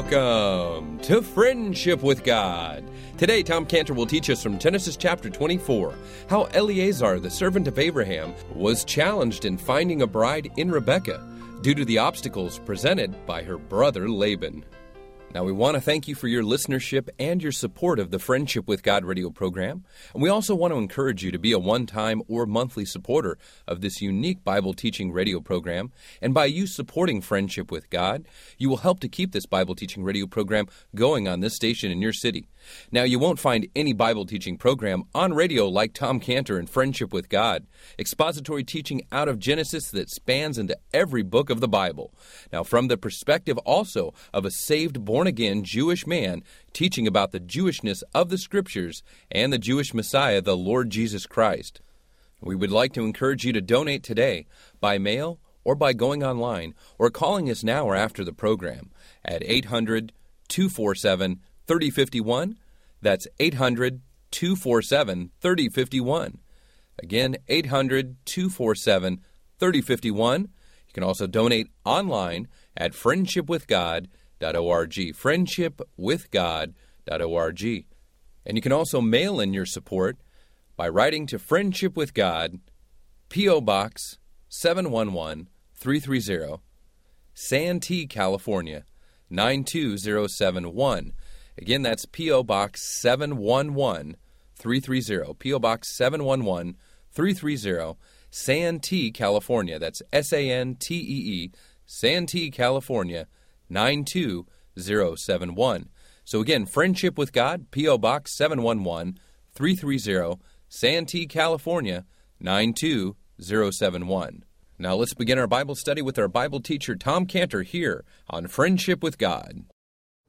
Welcome to Friendship with God. Today, Tom Cantor will teach us from Genesis chapter 24 how Eleazar, the servant of Abraham, was challenged in finding a bride in Rebekah due to the obstacles presented by her brother Laban. Now, we want to thank you for your listenership and your support of the Friendship with God radio program. And we also want to encourage you to be a one time or monthly supporter of this unique Bible teaching radio program. And by you supporting Friendship with God, you will help to keep this Bible teaching radio program going on this station in your city. Now, you won't find any Bible teaching program on radio like Tom Cantor and Friendship with God, expository teaching out of Genesis that spans into every book of the Bible. Now, from the perspective also of a saved, born again Jewish man teaching about the Jewishness of the Scriptures and the Jewish Messiah, the Lord Jesus Christ. We would like to encourage you to donate today by mail or by going online or calling us now or after the program at 800 247 3051. That's 800 247 3051. Again, 800 247 3051. You can also donate online at friendshipwithgod.org. Friendshipwithgod.org. And you can also mail in your support by writing to Friendship with God, P.O. Box 711 330, Santee, California 92071. Again, that's P.O. Box 711 330. P.O. Box 711 330, Santee, California. That's S A N T E E, Santee, California 92071. So again, Friendship with God, P.O. Box 711 330, Santee, California 92071. Now let's begin our Bible study with our Bible teacher, Tom Cantor, here on Friendship with God.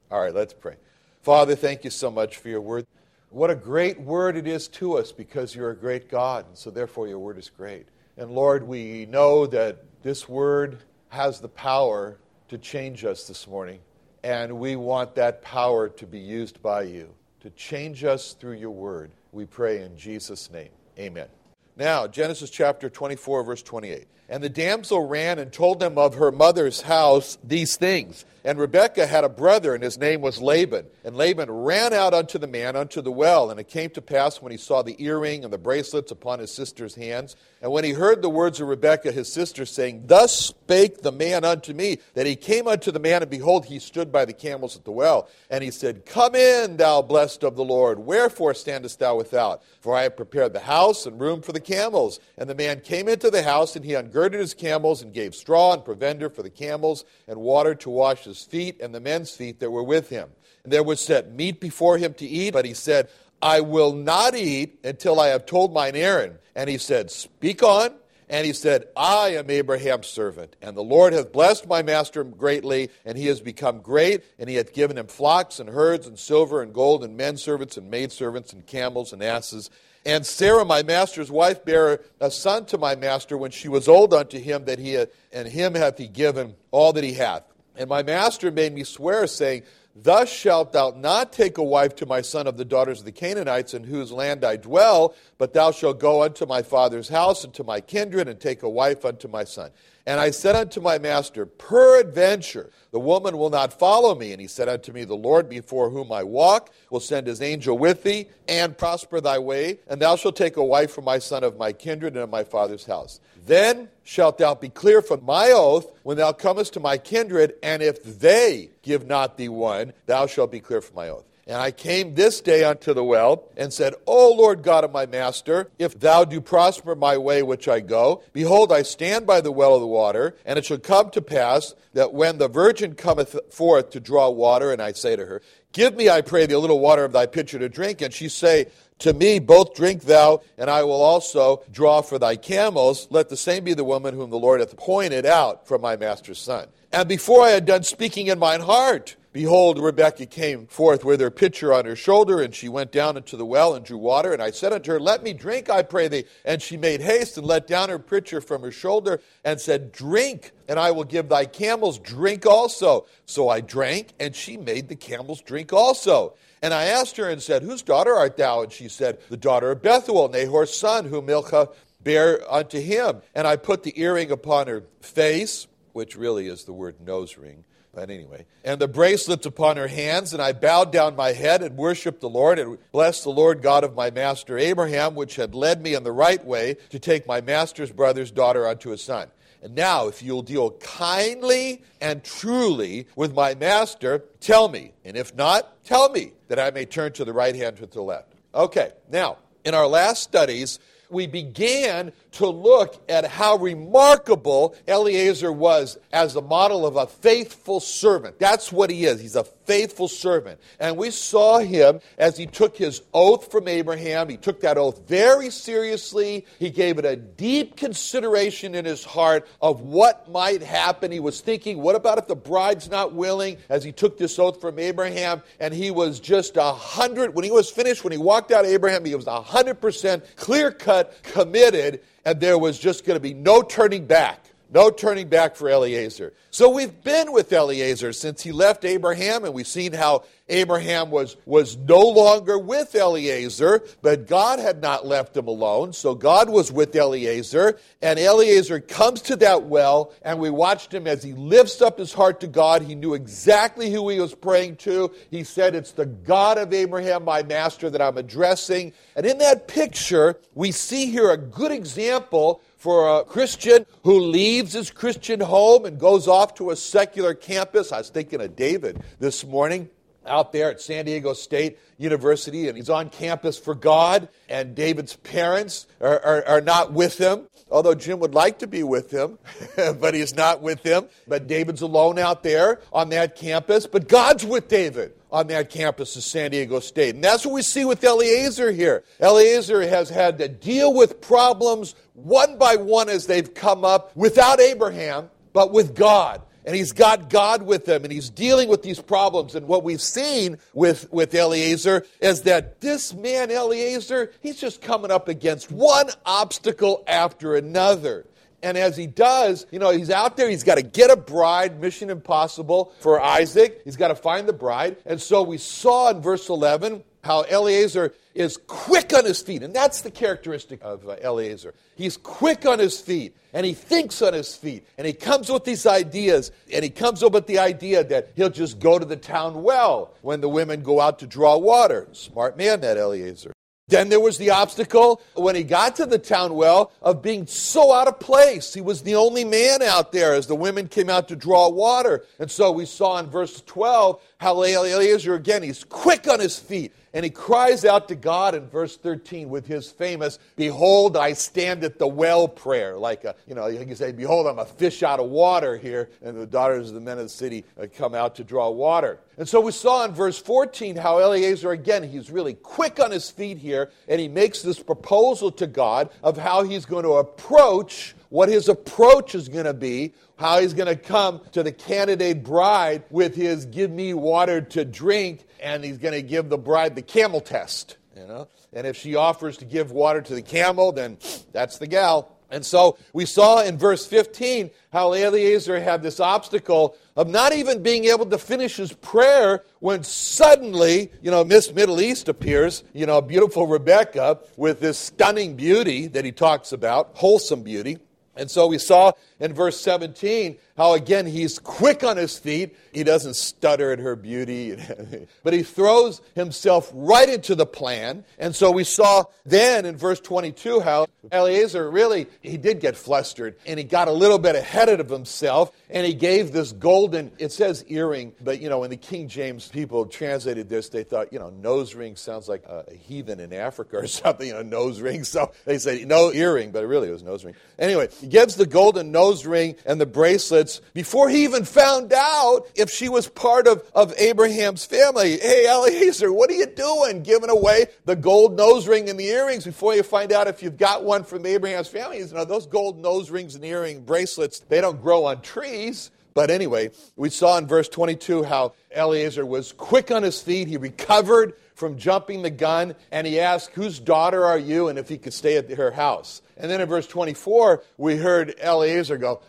All right, let's pray. Father, thank you so much for your word. What a great word it is to us because you're a great God, and so therefore your word is great. And Lord, we know that this word has the power to change us this morning, and we want that power to be used by you to change us through your word. We pray in Jesus' name. Amen. Now, Genesis chapter 24, verse 28. And the damsel ran and told them of her mother's house these things. And Rebekah had a brother, and his name was Laban. And Laban ran out unto the man unto the well. And it came to pass when he saw the earring and the bracelets upon his sister's hands, and when he heard the words of Rebekah his sister, saying, Thus spake the man unto me, that he came unto the man, and behold, he stood by the camels at the well. And he said, Come in, thou blessed of the Lord. Wherefore standest thou without? For I have prepared the house and room for the camels. And the man came into the house, and he ungirded his camels, and gave straw and provender for the camels, and water to wash his feet and the men's feet that were with him. And there was set meat before him to eat, but he said, I will not eat until I have told mine errand. And he said, Speak on. And he said, I am Abraham's servant, and the Lord hath blessed my master greatly, and he has become great, and he hath given him flocks and herds and silver and gold and men servants and maidservants and camels and asses. And Sarah, my master's wife, bare a son to my master when she was old unto him, that he had, and him hath he given all that he hath. And my master made me swear, saying, Thus shalt thou not take a wife to my son of the daughters of the Canaanites, in whose land I dwell, but thou shalt go unto my father's house and to my kindred, and take a wife unto my son. And I said unto my master, Peradventure, the woman will not follow me. And he said unto me, The Lord before whom I walk will send his angel with thee, and prosper thy way, and thou shalt take a wife for my son of my kindred and of my father's house. Then shalt thou be clear from my oath when thou comest to my kindred, and if they give not thee one, thou shalt be clear from my oath. And I came this day unto the well, and said, O Lord God of my master, if thou do prosper my way which I go, behold, I stand by the well of the water, and it shall come to pass that when the virgin cometh forth to draw water, and I say to her, Give me, I pray thee, a little water of thy pitcher to drink, and she say, to me, both drink thou, and I will also draw for thy camels. Let the same be the woman whom the Lord hath pointed out from my master's son. And before I had done speaking in mine heart, behold, Rebekah came forth with her pitcher on her shoulder, and she went down into the well and drew water. And I said unto her, Let me drink, I pray thee. And she made haste and let down her pitcher from her shoulder, and said, Drink, and I will give thy camels drink also. So I drank, and she made the camels drink also. And I asked her and said, Whose daughter art thou? And she said, The daughter of Bethuel, Nahor's son, whom Milcah bare unto him. And I put the earring upon her face, which really is the word nose ring, But anyway, and the bracelets upon her hands, and I bowed down my head and worshiped the Lord and blessed the Lord God of my master Abraham, which had led me in the right way to take my master's brother's daughter unto his son. And now, if you'll deal kindly and truly with my master, tell me. And if not, tell me that I may turn to the right hand or to the left. Okay, now, in our last studies, we began to look at how remarkable Eliezer was as a model of a faithful servant. That's what he is. He's a faithful servant. And we saw him as he took his oath from Abraham. He took that oath very seriously. He gave it a deep consideration in his heart of what might happen. He was thinking, what about if the bride's not willing? As he took this oath from Abraham, and he was just a hundred, when he was finished, when he walked out of Abraham, he was a hundred percent clear cut, committed, and there was just going to be no turning back. No turning back for Eliezer. So we've been with Eliezer since he left Abraham, and we've seen how Abraham was, was no longer with Eliezer, but God had not left him alone. So God was with Eliezer, and Eliezer comes to that well, and we watched him as he lifts up his heart to God. He knew exactly who he was praying to. He said, It's the God of Abraham, my master, that I'm addressing. And in that picture, we see here a good example for a Christian who leaves his Christian home and goes off to a secular campus. I was thinking of David this morning out there at San Diego State University, and he's on campus for God, and David's parents are, are, are, not with him, although Jim would like to be with him, but he's not with him. But David's alone out there on that campus, but God's with David on that campus of San Diego State. And that's what we see with Eliezer here. Eliezer has had to deal with problems one by one as they've come up without Abraham, but with God. And he's got God with him, and he's dealing with these problems. And what we've seen with, with Eliezer is that this man, Eliezer, he's just coming up against one obstacle after another. And as he does, you know, he's out there, he's got to get a bride, mission impossible for Isaac. He's got to find the bride. And so we saw in verse 11 how Eliezer is quick on his feet. And that's the characteristic of uh, Eliezer. He's quick on his feet, and he thinks on his feet, and he comes with these ideas, and he comes up with the idea that he'll just go to the town well when the women go out to draw water. Smart man, that Eliezer. Then there was the obstacle when he got to the town well of being so out of place. He was the only man out there as the women came out to draw water. And so we saw in verse 12 how Eliezer, again, he's quick on his feet. And he cries out to God in verse 13 with his famous, Behold, I stand at the well prayer. Like, a, you know, you can say, Behold, I'm a fish out of water here. And the daughters of the men of the city uh, come out to draw water. And so we saw in verse 14 how Eliezer, again, he's really quick on his feet here. And he makes this proposal to God of how he's going to approach what his approach is going to be, how he's going to come to the candidate bride with his give me water to drink, and he's going to give the bride the camel test, you know? And if she offers to give water to the camel, then that's the gal. And so we saw in verse 15 how Eliezer had this obstacle of not even being able to finish his prayer when suddenly, you know, Miss Middle East appears, you know, beautiful Rebecca with this stunning beauty that he talks about, wholesome beauty. And so we saw in verse 17 how, again, he's quick on his feet. He doesn't stutter at her beauty, but he throws himself right into the plan. And so we saw then in verse 22 how Eliezer really, he did get flustered and he got a little bit ahead of himself and he gave this golden, it says earring, but you know, when the King James people translated this, they thought, you know, nose ring sounds like a heathen in Africa or something, you know, nose ring. So they said, no earring, but really it was nose ring. Anyway, he gives the golden nose ring and the bracelets before he even found out if she was part of, of Abraham's family. Hey, Eliezer, what are you doing? Giving away the gold nose ring and the earrings before you find out if you've got one from Abraham's family. You know, those gold nose rings and earring bracelets, they don't grow on trees. But anyway, we saw in verse 22 how Eliezer was quick on his feet. He recovered from jumping the gun and he asked, Whose daughter are you? and if he could stay at her house. And then in verse 24, we heard Eliezer go,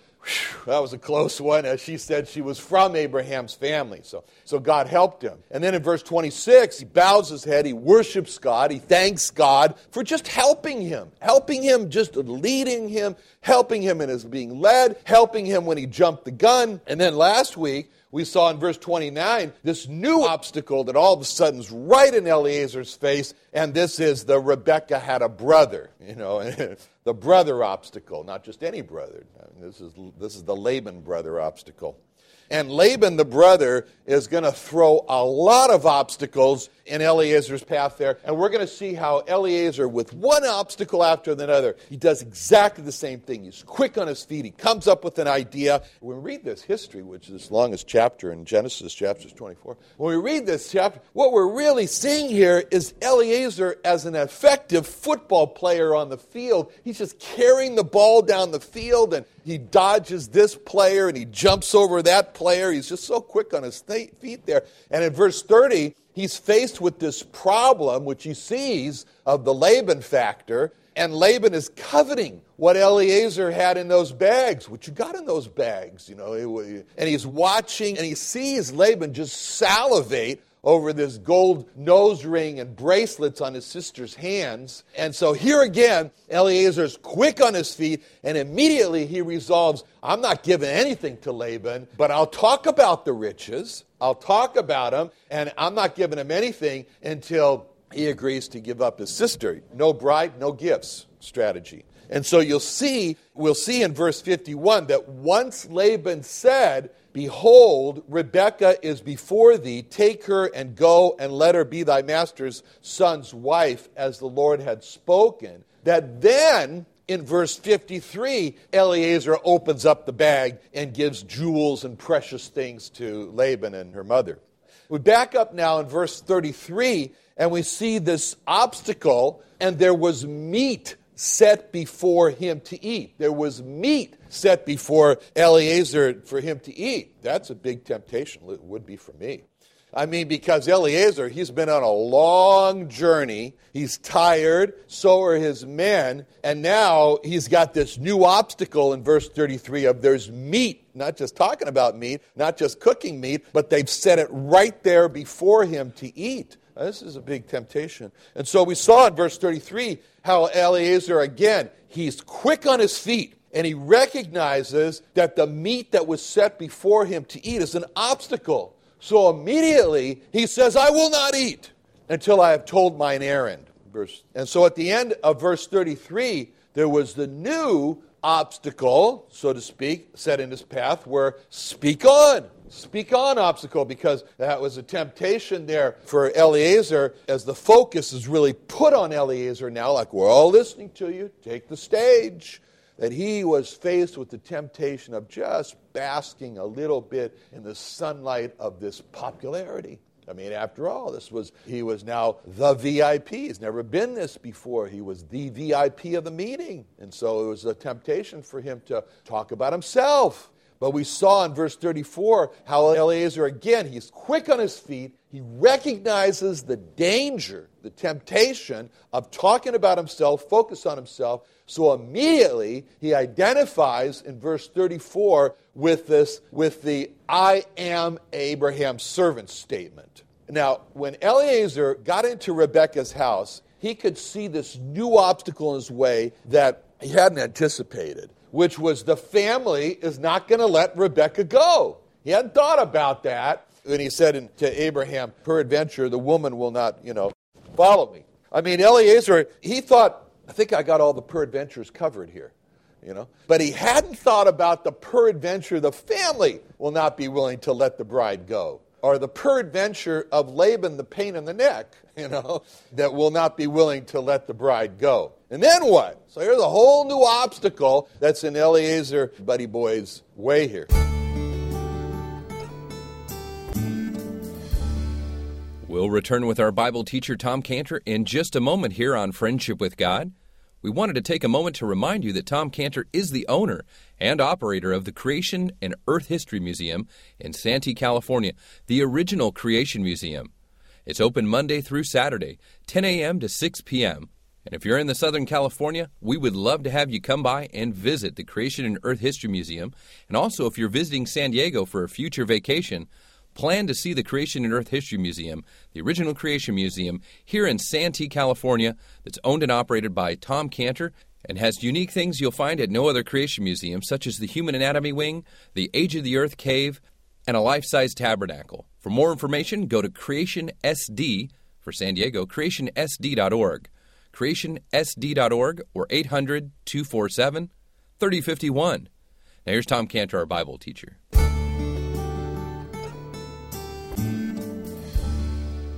that was a close one. As she said, she was from Abraham's family. So, so God helped him. And then in verse 26, he bows his head, he worships God, he thanks God for just helping him, helping him, just leading him, helping him in his being led, helping him when he jumped the gun. And then last week, we saw in verse 29 this new obstacle that all of a sudden is right in Eliezer's face, and this is the Rebecca had a brother, you know, the brother obstacle, not just any brother. I mean, this, is, this is the Laban brother obstacle. And Laban, the brother, is going to throw a lot of obstacles in Eliezer's path there. And we're going to see how Eliezer, with one obstacle after another, he does exactly the same thing. He's quick on his feet. He comes up with an idea. When we read this history, which is the longest chapter in Genesis, chapters 24, when we read this chapter, what we're really seeing here is Eliezer as an effective football player on the field. He's just carrying the ball down the field and he dodges this player and he jumps over that player. He's just so quick on his feet there. And in verse 30, he's faced with this problem, which he sees of the Laban factor. And Laban is coveting what Eliezer had in those bags, what you got in those bags, you know. And he's watching and he sees Laban just salivate over this gold nose ring and bracelets on his sister's hands. And so here again, Eliezer's quick on his feet, and immediately he resolves, I'm not giving anything to Laban, but I'll talk about the riches. I'll talk about them, and I'm not giving him anything until he agrees to give up his sister. No bride, no gifts strategy. And so you'll see, we'll see in verse 51 that once Laban said, Behold, Rebekah is before thee. Take her and go and let her be thy master's son's wife, as the Lord had spoken. That then, in verse 53, Eliezer opens up the bag and gives jewels and precious things to Laban and her mother. We back up now in verse 33, and we see this obstacle, and there was meat set before him to eat. There was meat set before Eliezer for him to eat. That's a big temptation, it would be for me. I mean, because Eliezer, he's been on a long journey. He's tired. So are his men. And now he's got this new obstacle in verse 33 of there's meat, not just talking about meat, not just cooking meat, but they've set it right there before him to eat. Now, this is a big temptation. And so we saw in verse 33 how Eliezer, again, he's quick on his feet and he recognizes that the meat that was set before him to eat is an obstacle. So immediately he says, I will not eat until I have told mine errand. And so at the end of verse 33, there was the new obstacle, so to speak, set in his path where speak on. Speak on obstacle because that was a temptation there for Eliezer as the focus is really put on Eliezer now, like we're all listening to you, take the stage that he was faced with the temptation of just basking a little bit in the sunlight of this popularity. I mean, after all, this was he was now the VIP. He's never been this before. He was the VIP of the meeting. And so it was a temptation for him to talk about himself. But we saw in verse 34 how Eliezer, again, he's quick on his feet. He recognizes the danger, the temptation of talking about himself, focus on himself. So immediately he identifies in verse 34 with this, with the I am Abraham's servant statement. Now, when Eliezer got into Rebekah's house, he could see this new obstacle in his way that he hadn't anticipated which was the family is not going to let Rebekah go. He hadn't thought about that. And he said to Abraham, Peradventure, the woman will not, you know, follow me. I mean, Eliezer, he thought, I think I got all the peradventures covered here, you know. But he hadn't thought about the peradventure the family will not be willing to let the bride go. Or the peradventure of Laban, the pain in the neck, you know, that will not be willing to let the bride go. And then what? So here's a whole new obstacle that's in Eliezer Buddy Boy's way here. We'll return with our Bible teacher, Tom Cantor, in just a moment here on Friendship with God. We wanted to take a moment to remind you that Tom Cantor is the owner and operator of the Creation and Earth History Museum in Santee, California, the original Creation Museum. It's open Monday through Saturday, 10 a.m. to 6 p.m. And if you're in the Southern California, we would love to have you come by and visit the Creation and Earth History Museum. And also, if you're visiting San Diego for a future vacation, plan to see the Creation and Earth History Museum, the original Creation Museum, here in Santee, California, that's owned and operated by Tom Cantor and has unique things you'll find at no other creation museum, such as the Human Anatomy Wing, the Age of the Earth Cave, and a life size tabernacle. For more information, go to CreationSD for San Diego, creationsd.org creationsd.org or 800 247 3051. Now, here's Tom Cantor, our Bible teacher.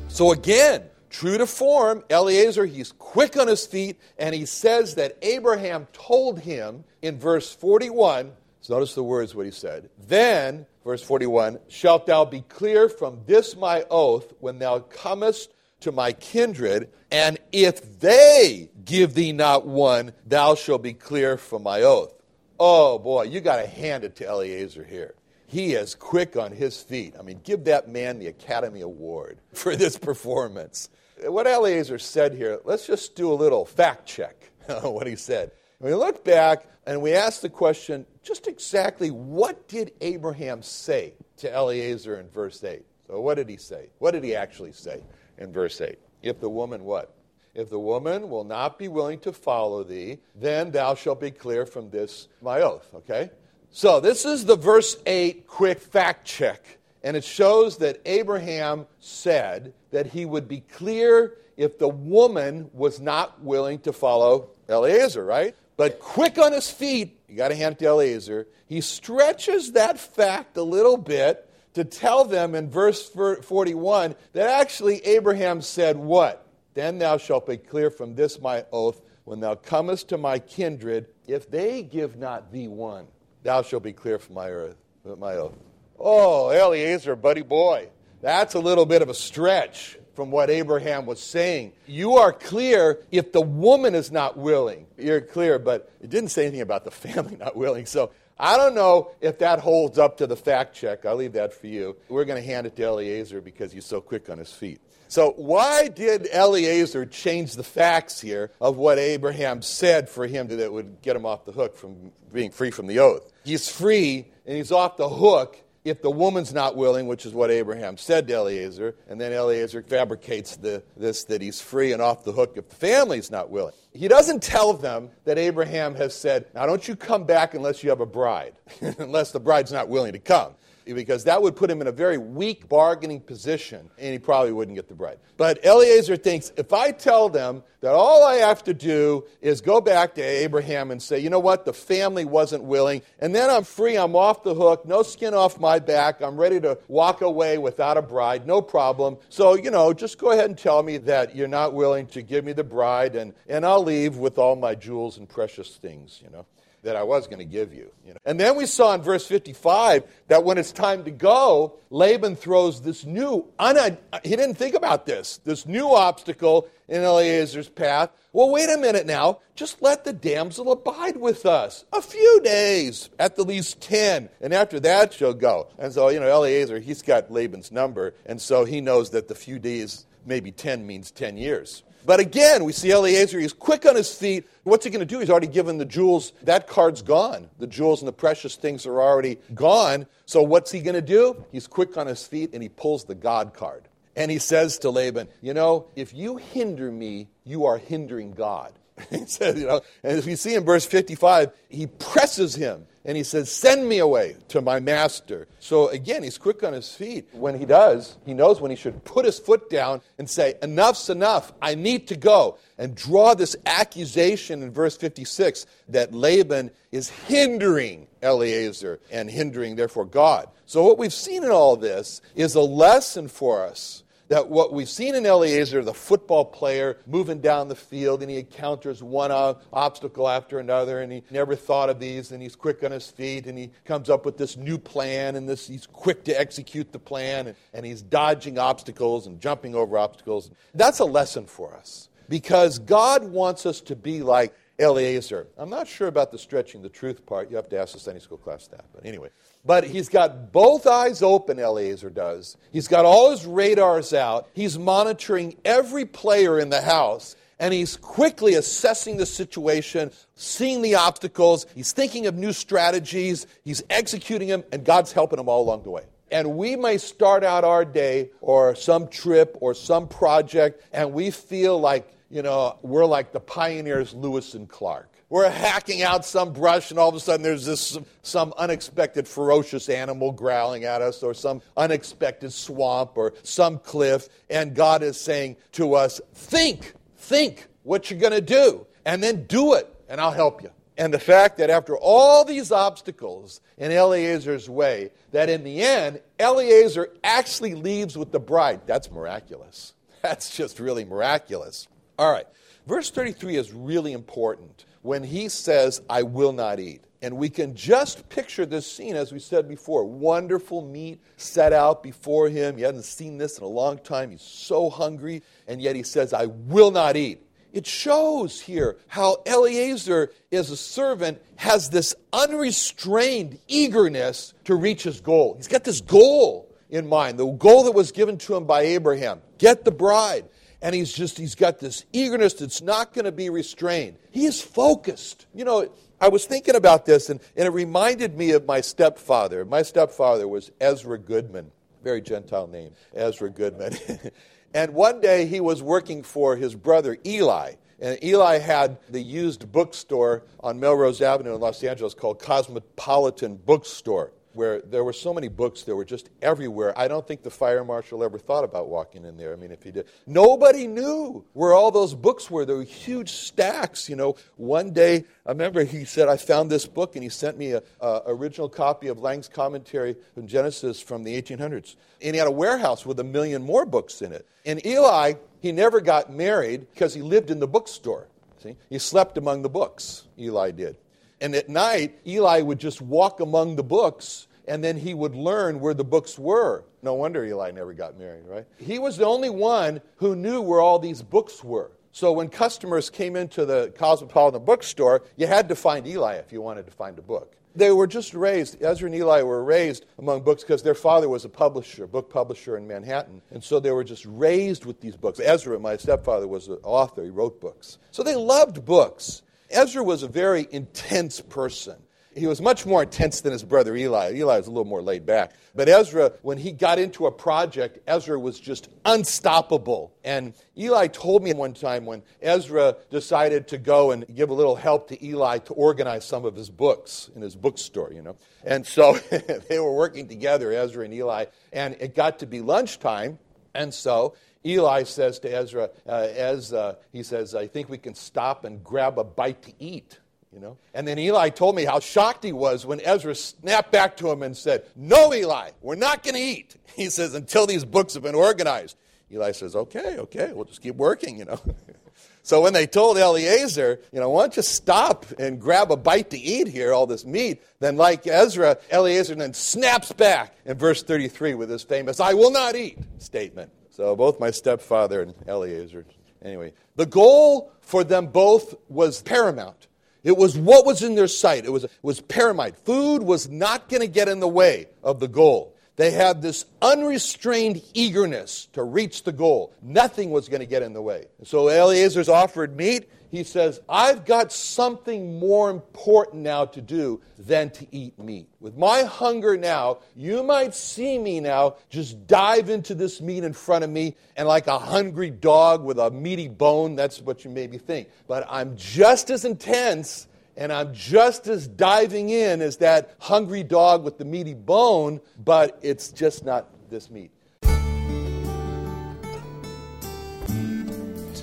So, again, true to form, Eliezer, he's quick on his feet, and he says that Abraham told him in verse 41. So notice the words, what he said. Then, verse 41, shalt thou be clear from this my oath when thou comest to my kindred, and if they give thee not one, thou shalt be clear from my oath. Oh boy, you got to hand it to Eliezer here. He is quick on his feet. I mean, give that man the Academy Award for this performance. What Eliezer said here, let's just do a little fact check on what he said. We look back and we ask the question just exactly what did Abraham say to Eliezer in verse 8? So, what did he say? What did he actually say? In verse 8. If the woman what? If the woman will not be willing to follow thee, then thou shalt be clear from this my oath. Okay? So this is the verse 8 quick fact check. And it shows that Abraham said that he would be clear if the woman was not willing to follow Eliezer, right? But quick on his feet, you got to hand it to Eliezer, he stretches that fact a little bit to tell them in verse 41 that actually Abraham said, What? Then thou shalt be clear from this my oath, when thou comest to my kindred, if they give not thee one, thou shalt be clear from my earth, my oath. Oh, Eliezer, buddy boy, that's a little bit of a stretch from what Abraham was saying. You are clear if the woman is not willing. You're clear, but it didn't say anything about the family not willing. So I don't know if that holds up to the fact check. I'll leave that for you. We're going to hand it to Eliezer because he's so quick on his feet. So, why did Eliezer change the facts here of what Abraham said for him that would get him off the hook from being free from the oath? He's free and he's off the hook if the woman's not willing, which is what Abraham said to Eliezer, and then Eliezer fabricates the, this that he's free and off the hook if the family's not willing. He doesn't tell them that Abraham has said, Now don't you come back unless you have a bride, unless the bride's not willing to come because that would put him in a very weak bargaining position, and he probably wouldn't get the bride. But Eliezer thinks if I tell them that all I have to do is go back to Abraham and say, you know what, the family wasn't willing, and then I'm free, I'm off the hook, no skin off my back, I'm ready to walk away without a bride, no problem. So, you know, just go ahead and tell me that you're not willing to give me the bride, and, and I'll leave with all my jewels and precious things, you know that I was going to give you. you know. And then we saw in verse 55 that when it's time to go, Laban throws this new, un- he didn't think about this, this new obstacle in Eliezer's path. Well, wait a minute now. Just let the damsel abide with us a few days, at the least 10. And after that, she'll go. And so, you know, Eliezer, he's got Laban's number. And so he knows that the few days, maybe 10, means 10 years. But again, we see Eliezer, he's quick on his feet. What's he going to do? He's already given the jewels. That card's gone. The jewels and the precious things are already gone. So what's he going to do? He's quick on his feet and he pulls the God card. And he says to Laban, You know, if you hinder me, you are hindering God. he says, you know, and if you see in verse 55, he presses him and he says, Send me away to my master. So again, he's quick on his feet. When he does, he knows when he should put his foot down and say, Enough's enough. I need to go. And draw this accusation in verse 56 that Laban is hindering Eliezer and hindering, therefore, God. So what we've seen in all this is a lesson for us that what we've seen in Eliezer, the football player moving down the field, and he encounters one obstacle after another, and he never thought of these, and he's quick on his feet, and he comes up with this new plan, and this he's quick to execute the plan, and, and he's dodging obstacles and jumping over obstacles. That's a lesson for us because God wants us to be like Eliezer. I'm not sure about the stretching the truth part. You have to ask the Sunday school class that. But anyway, but he's got both eyes open, Eliezer does. He's got all his radars out. He's monitoring every player in the house. and he's quickly assessing the situation, seeing the obstacles. He's thinking of new strategies, he's executing them, and God's helping him all along the way. And we may start out our day or some trip or some project, and we feel like, you know, we're like the pioneers, Lewis and Clark. We're hacking out some brush, and all of a sudden there's this some unexpected ferocious animal growling at us, or some unexpected swamp, or some cliff. And God is saying to us, Think, think what you're going to do, and then do it, and I'll help you. And the fact that after all these obstacles in Eliezer's way, that in the end, Eliezer actually leaves with the bride. That's miraculous. That's just really miraculous. All right. Verse 33 is really important when he says, I will not eat. And we can just picture this scene, as we said before wonderful meat set out before him. He hasn't seen this in a long time. He's so hungry, and yet he says, I will not eat. It shows here how Eliezer, as a servant, has this unrestrained eagerness to reach his goal. He's got this goal in mind, the goal that was given to him by Abraham get the bride. And he's just, he's got this eagerness that's not going to be restrained. He is focused. You know, I was thinking about this, and, and it reminded me of my stepfather. My stepfather was Ezra Goodman, very Gentile name, Ezra Goodman. And one day he was working for his brother Eli. And Eli had the used bookstore on Melrose Avenue in Los Angeles called Cosmopolitan Bookstore where there were so many books that were just everywhere. I don't think the fire marshal ever thought about walking in there. I mean, if he did, nobody knew where all those books were. There were huge stacks. You know, one day I remember he said, "I found this book," and he sent me a, a original copy of Lange's commentary on Genesis from the 1800s. And he had a warehouse with a million more books in it. And Eli, he never got married because he lived in the bookstore. See, he slept among the books. Eli did. And at night, Eli would just walk among the books and then he would learn where the books were. No wonder Eli never got married, right? He was the only one who knew where all these books were. So when customers came into the Cosmopolitan bookstore, you had to find Eli if you wanted to find a book. They were just raised, Ezra and Eli were raised among books because their father was a publisher, book publisher in Manhattan. And so they were just raised with these books. Ezra, my stepfather, was an author, he wrote books. So they loved books. Ezra was a very intense person. He was much more intense than his brother Eli. Eli was a little more laid back. But Ezra, when he got into a project, Ezra was just unstoppable. And Eli told me one time when Ezra decided to go and give a little help to Eli to organize some of his books in his bookstore, you know. And so they were working together, Ezra and Eli, and it got to be lunchtime. And so Eli says to Ezra, uh, as he says, I think we can stop and grab a bite to eat. You know? And then Eli told me how shocked he was when Ezra snapped back to him and said, No, Eli, we're not going to eat. He says, until these books have been organized. Eli says, Okay, okay, we'll just keep working, you know. so when they told Eliezer, you know, why don't you stop and grab a bite to eat here, all this meat, then like Ezra, Eliezer then snaps back in verse 33 with his famous, I will not eat statement. So both my stepfather and Eliezer. Anyway, the goal for them both was paramount. It was what was in their sight. It was, was paramount. Food was not going to get in the way of the goal. They had this unrestrained eagerness to reach the goal. Nothing was going to get in the way. So Eliezer's offered meat he says, I've got something more important now to do than to eat meat. With my hunger now, you might see me now just dive into this meat in front of me, and like a hungry dog with a meaty bone, that's what you maybe think. But I'm just as intense and I'm just as diving in as that hungry dog with the meaty bone, but it's just not this meat.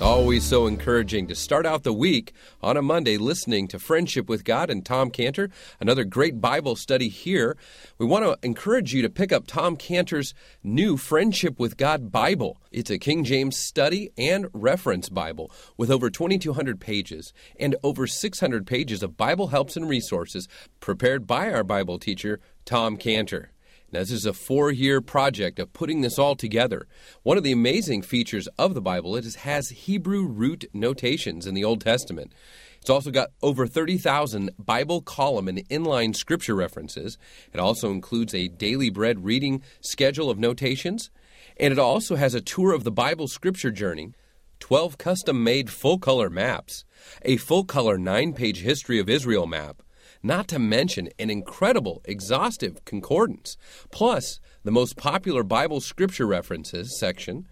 Always so encouraging to start out the week on a Monday listening to Friendship with God and Tom Cantor, another great Bible study here. We want to encourage you to pick up Tom Cantor's new Friendship with God Bible. It's a King James study and reference Bible with over 2,200 pages and over 600 pages of Bible helps and resources prepared by our Bible teacher, Tom Cantor. Now, this is a four year project of putting this all together. One of the amazing features of the Bible is it has Hebrew root notations in the Old Testament. It's also got over 30,000 Bible column and inline scripture references. It also includes a daily bread reading schedule of notations. And it also has a tour of the Bible scripture journey 12 custom made full color maps, a full color 9 page history of Israel map, not to mention an incredible, exhaustive concordance, plus the most popular Bible scripture references section,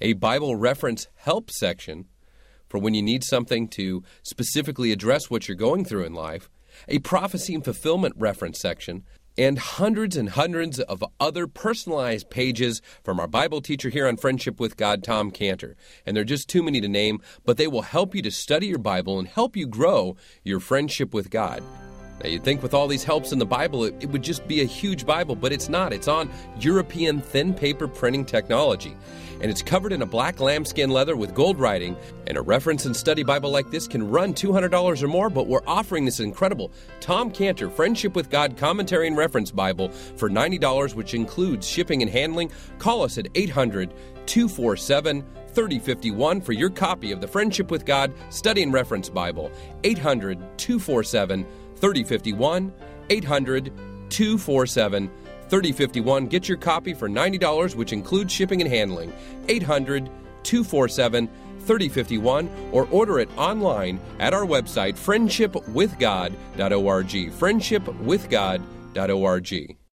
a Bible reference help section for when you need something to specifically address what you're going through in life, a prophecy and fulfillment reference section, and hundreds and hundreds of other personalized pages from our Bible teacher here on Friendship with God, Tom Cantor. And they're just too many to name, but they will help you to study your Bible and help you grow your friendship with God. Now, you'd think with all these helps in the Bible, it, it, would just be a huge Bible, but it's not. It's on European thin paper printing technology. And it's covered in a black lambskin leather with gold writing. And a reference and study Bible like this can run $200 or more, but we're offering this incredible Tom Cantor Friendship with God Commentary and Reference Bible for $90, which includes shipping and handling. Call us at 800 247 3051 for your copy of the Friendship with God Study and Reference Bible. 800 247 3051, 800 247 3051. Get your copy for $90, which includes shipping and handling. 800 247 3051 or order it online at our website friendshipwithgod.org. Friendshipwithgod.org.